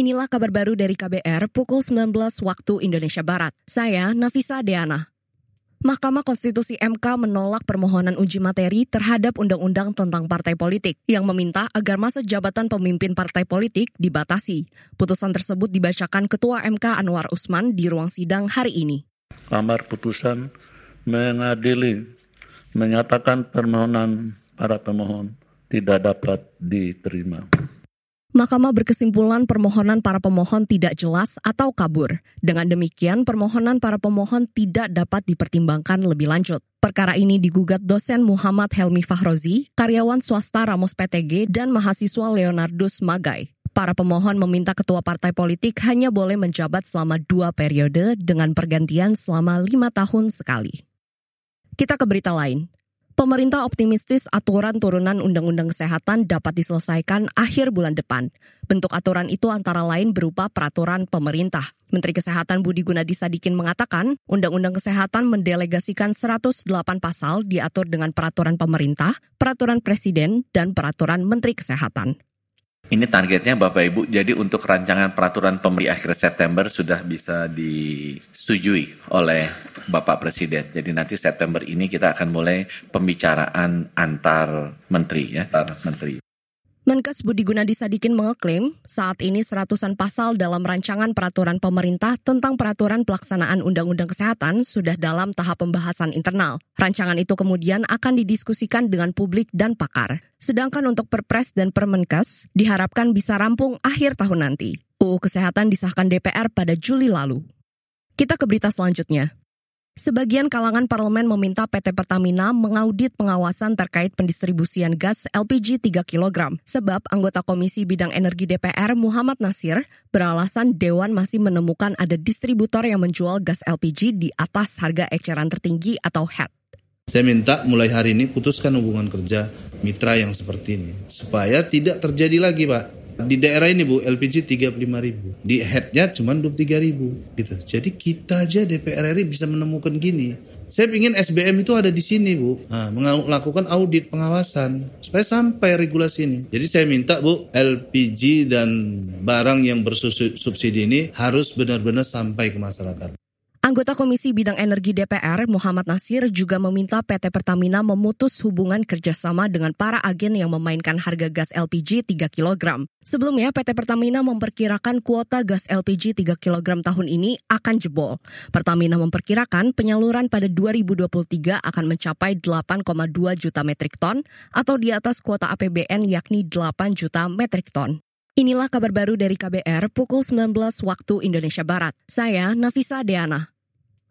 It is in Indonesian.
Inilah kabar baru dari KBR pukul 19 waktu Indonesia Barat. Saya Nafisa Deana. Mahkamah Konstitusi MK menolak permohonan uji materi terhadap undang-undang tentang partai politik yang meminta agar masa jabatan pemimpin partai politik dibatasi. Putusan tersebut dibacakan Ketua MK Anwar Usman di ruang sidang hari ini. Kamar putusan mengadili menyatakan permohonan para pemohon tidak dapat diterima. Mahkamah berkesimpulan permohonan para pemohon tidak jelas atau kabur. Dengan demikian, permohonan para pemohon tidak dapat dipertimbangkan lebih lanjut. Perkara ini digugat dosen Muhammad Helmi Fahrozi, karyawan swasta Ramos PTG, dan mahasiswa Leonardus Magai. Para pemohon meminta ketua partai politik hanya boleh menjabat selama dua periode dengan pergantian selama lima tahun sekali. Kita ke berita lain. Pemerintah optimistis aturan turunan Undang-Undang Kesehatan dapat diselesaikan akhir bulan depan. Bentuk aturan itu antara lain berupa peraturan pemerintah. Menteri Kesehatan Budi Gunadi Sadikin mengatakan, Undang-Undang Kesehatan mendelegasikan 108 pasal diatur dengan peraturan pemerintah, peraturan presiden, dan peraturan Menteri Kesehatan. Ini targetnya Bapak Ibu, jadi untuk rancangan peraturan pemerintah akhir September sudah bisa disetujui oleh Bapak Presiden. Jadi nanti September ini kita akan mulai pembicaraan antar menteri ya, antar menteri. Menkes Budi Gunadi Sadikin mengeklaim saat ini seratusan pasal dalam rancangan peraturan pemerintah tentang peraturan pelaksanaan Undang-Undang Kesehatan sudah dalam tahap pembahasan internal. Rancangan itu kemudian akan didiskusikan dengan publik dan pakar. Sedangkan untuk Perpres dan Permenkes diharapkan bisa rampung akhir tahun nanti. UU Kesehatan disahkan DPR pada Juli lalu. Kita ke berita selanjutnya. Sebagian kalangan parlemen meminta PT Pertamina mengaudit pengawasan terkait pendistribusian gas LPG 3 kg. Sebab anggota Komisi Bidang Energi DPR Muhammad Nasir beralasan Dewan masih menemukan ada distributor yang menjual gas LPG di atas harga eceran tertinggi atau HET. Saya minta mulai hari ini putuskan hubungan kerja mitra yang seperti ini. Supaya tidak terjadi lagi Pak di daerah ini Bu, LPG 35 ribu. Di headnya cuma 23 ribu. Gitu. Jadi kita aja DPR RI bisa menemukan gini. Saya ingin SBM itu ada di sini Bu. Nah, melakukan audit pengawasan. Supaya sampai regulasi ini. Jadi saya minta Bu, LPG dan barang yang bersubsidi ini harus benar-benar sampai ke masyarakat. Anggota Komisi Bidang Energi DPR, Muhammad Nasir, juga meminta PT Pertamina memutus hubungan kerjasama dengan para agen yang memainkan harga gas LPG 3 kg. Sebelumnya, PT Pertamina memperkirakan kuota gas LPG 3 kg tahun ini akan jebol. Pertamina memperkirakan penyaluran pada 2023 akan mencapai 8,2 juta metrik ton atau di atas kuota APBN yakni 8 juta metrik ton. Inilah kabar baru dari KBR pukul 19 waktu Indonesia Barat. Saya Nafisa Deana.